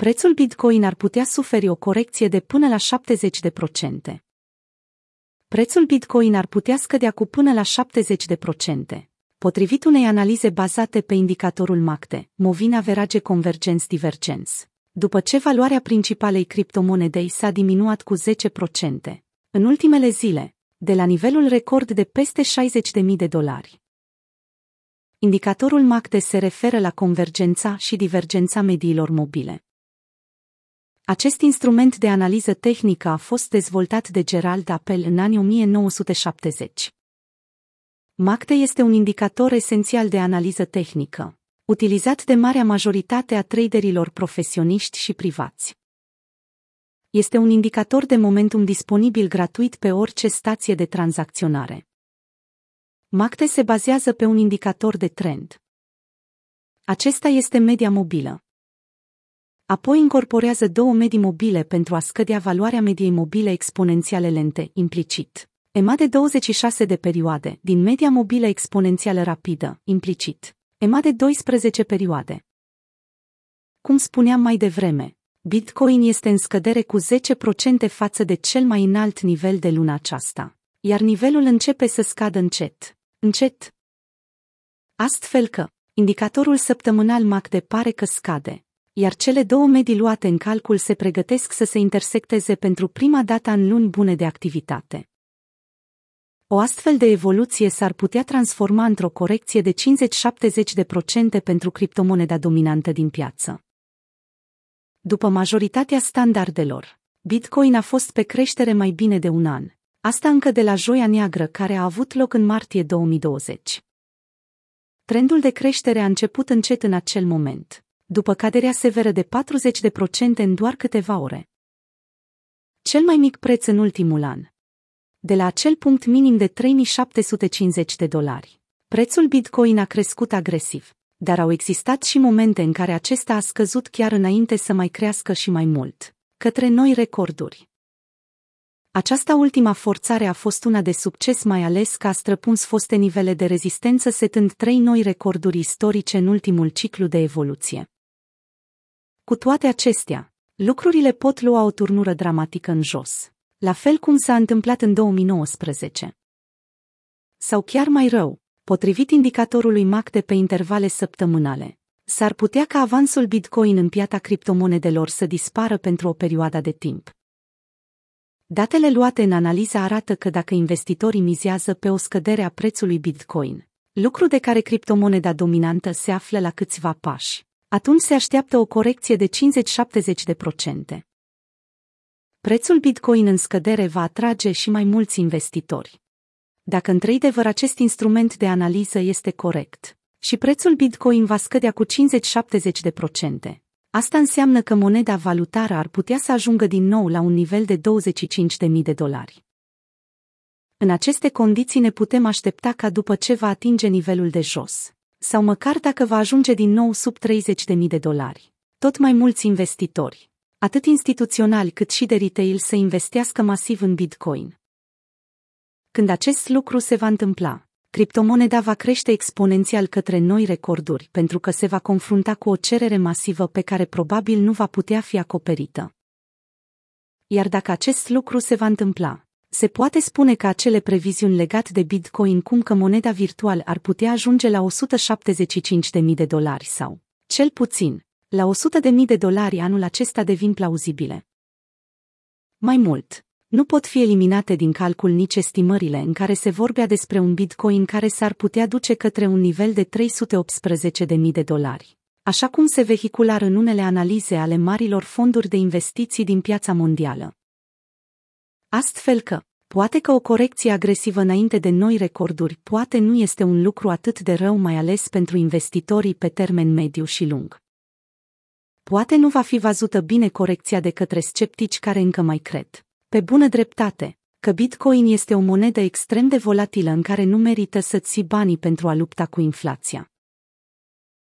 prețul Bitcoin ar putea suferi o corecție de până la 70%. Prețul Bitcoin ar putea scădea cu până la 70%. Potrivit unei analize bazate pe indicatorul MACD, Moving Average Convergence Divergence, după ce valoarea principalei criptomonedei s-a diminuat cu 10%. În ultimele zile, de la nivelul record de peste 60.000 de dolari. Indicatorul MACD se referă la convergența și divergența mediilor mobile. Acest instrument de analiză tehnică a fost dezvoltat de Gerald Appel în anii 1970. MACD este un indicator esențial de analiză tehnică, utilizat de marea majoritate a traderilor profesioniști și privați. Este un indicator de momentum disponibil gratuit pe orice stație de tranzacționare. MACD se bazează pe un indicator de trend. Acesta este media mobilă. Apoi incorporează două medii mobile pentru a scădea valoarea mediei mobile exponențiale lente, implicit. EMA de 26 de perioade, din media mobilă exponențială rapidă, implicit. EMA de 12 perioade. Cum spuneam mai devreme, Bitcoin este în scădere cu 10% față de cel mai înalt nivel de luna aceasta, iar nivelul începe să scadă încet. Încet. Astfel că, indicatorul săptămânal MACD pare că scade, iar cele două medii luate în calcul se pregătesc să se intersecteze pentru prima dată în luni bune de activitate. O astfel de evoluție s-ar putea transforma într-o corecție de 50-70% pentru criptomoneda dominantă din piață. După majoritatea standardelor, Bitcoin a fost pe creștere mai bine de un an, asta încă de la joia neagră care a avut loc în martie 2020. Trendul de creștere a început încet în acel moment, după caderea severă de 40% în doar câteva ore. Cel mai mic preț în ultimul an, de la acel punct minim de 3750 de dolari. Prețul Bitcoin a crescut agresiv, dar au existat și momente în care acesta a scăzut chiar înainte să mai crească și mai mult, către noi recorduri. Aceasta ultima forțare a fost una de succes mai ales că a străpuns foste nivele de rezistență setând trei noi recorduri istorice în ultimul ciclu de evoluție. Cu toate acestea, lucrurile pot lua o turnură dramatică în jos la fel cum s-a întâmplat în 2019. Sau chiar mai rău, potrivit indicatorului MACD pe intervale săptămânale, s-ar putea ca avansul Bitcoin în piața criptomonedelor să dispară pentru o perioadă de timp. Datele luate în analiză arată că dacă investitorii mizează pe o scădere a prețului Bitcoin, lucru de care criptomoneda dominantă se află la câțiva pași, atunci se așteaptă o corecție de 50-70% prețul Bitcoin în scădere va atrage și mai mulți investitori. Dacă într-adevăr acest instrument de analiză este corect și prețul Bitcoin va scădea cu 50-70%, asta înseamnă că moneda valutară ar putea să ajungă din nou la un nivel de 25.000 de dolari. În aceste condiții ne putem aștepta ca după ce va atinge nivelul de jos, sau măcar dacă va ajunge din nou sub 30.000 de dolari, tot mai mulți investitori, atât instituționali cât și de retail să investească masiv în Bitcoin. Când acest lucru se va întâmpla, criptomoneda va crește exponențial către noi recorduri pentru că se va confrunta cu o cerere masivă pe care probabil nu va putea fi acoperită. Iar dacă acest lucru se va întâmpla, se poate spune că acele previziuni legate de Bitcoin cum că moneda virtuală ar putea ajunge la 175.000 de dolari sau, cel puțin, la 100.000 de dolari anul acesta devin plauzibile. Mai mult, nu pot fi eliminate din calcul nici estimările în care se vorbea despre un bitcoin care s-ar putea duce către un nivel de 318.000 de dolari, așa cum se vehicular în unele analize ale marilor fonduri de investiții din piața mondială. Astfel că, poate că o corecție agresivă înainte de noi recorduri poate nu este un lucru atât de rău mai ales pentru investitorii pe termen mediu și lung poate nu va fi văzută bine corecția de către sceptici care încă mai cred, pe bună dreptate, că Bitcoin este o monedă extrem de volatilă în care nu merită să ții banii pentru a lupta cu inflația.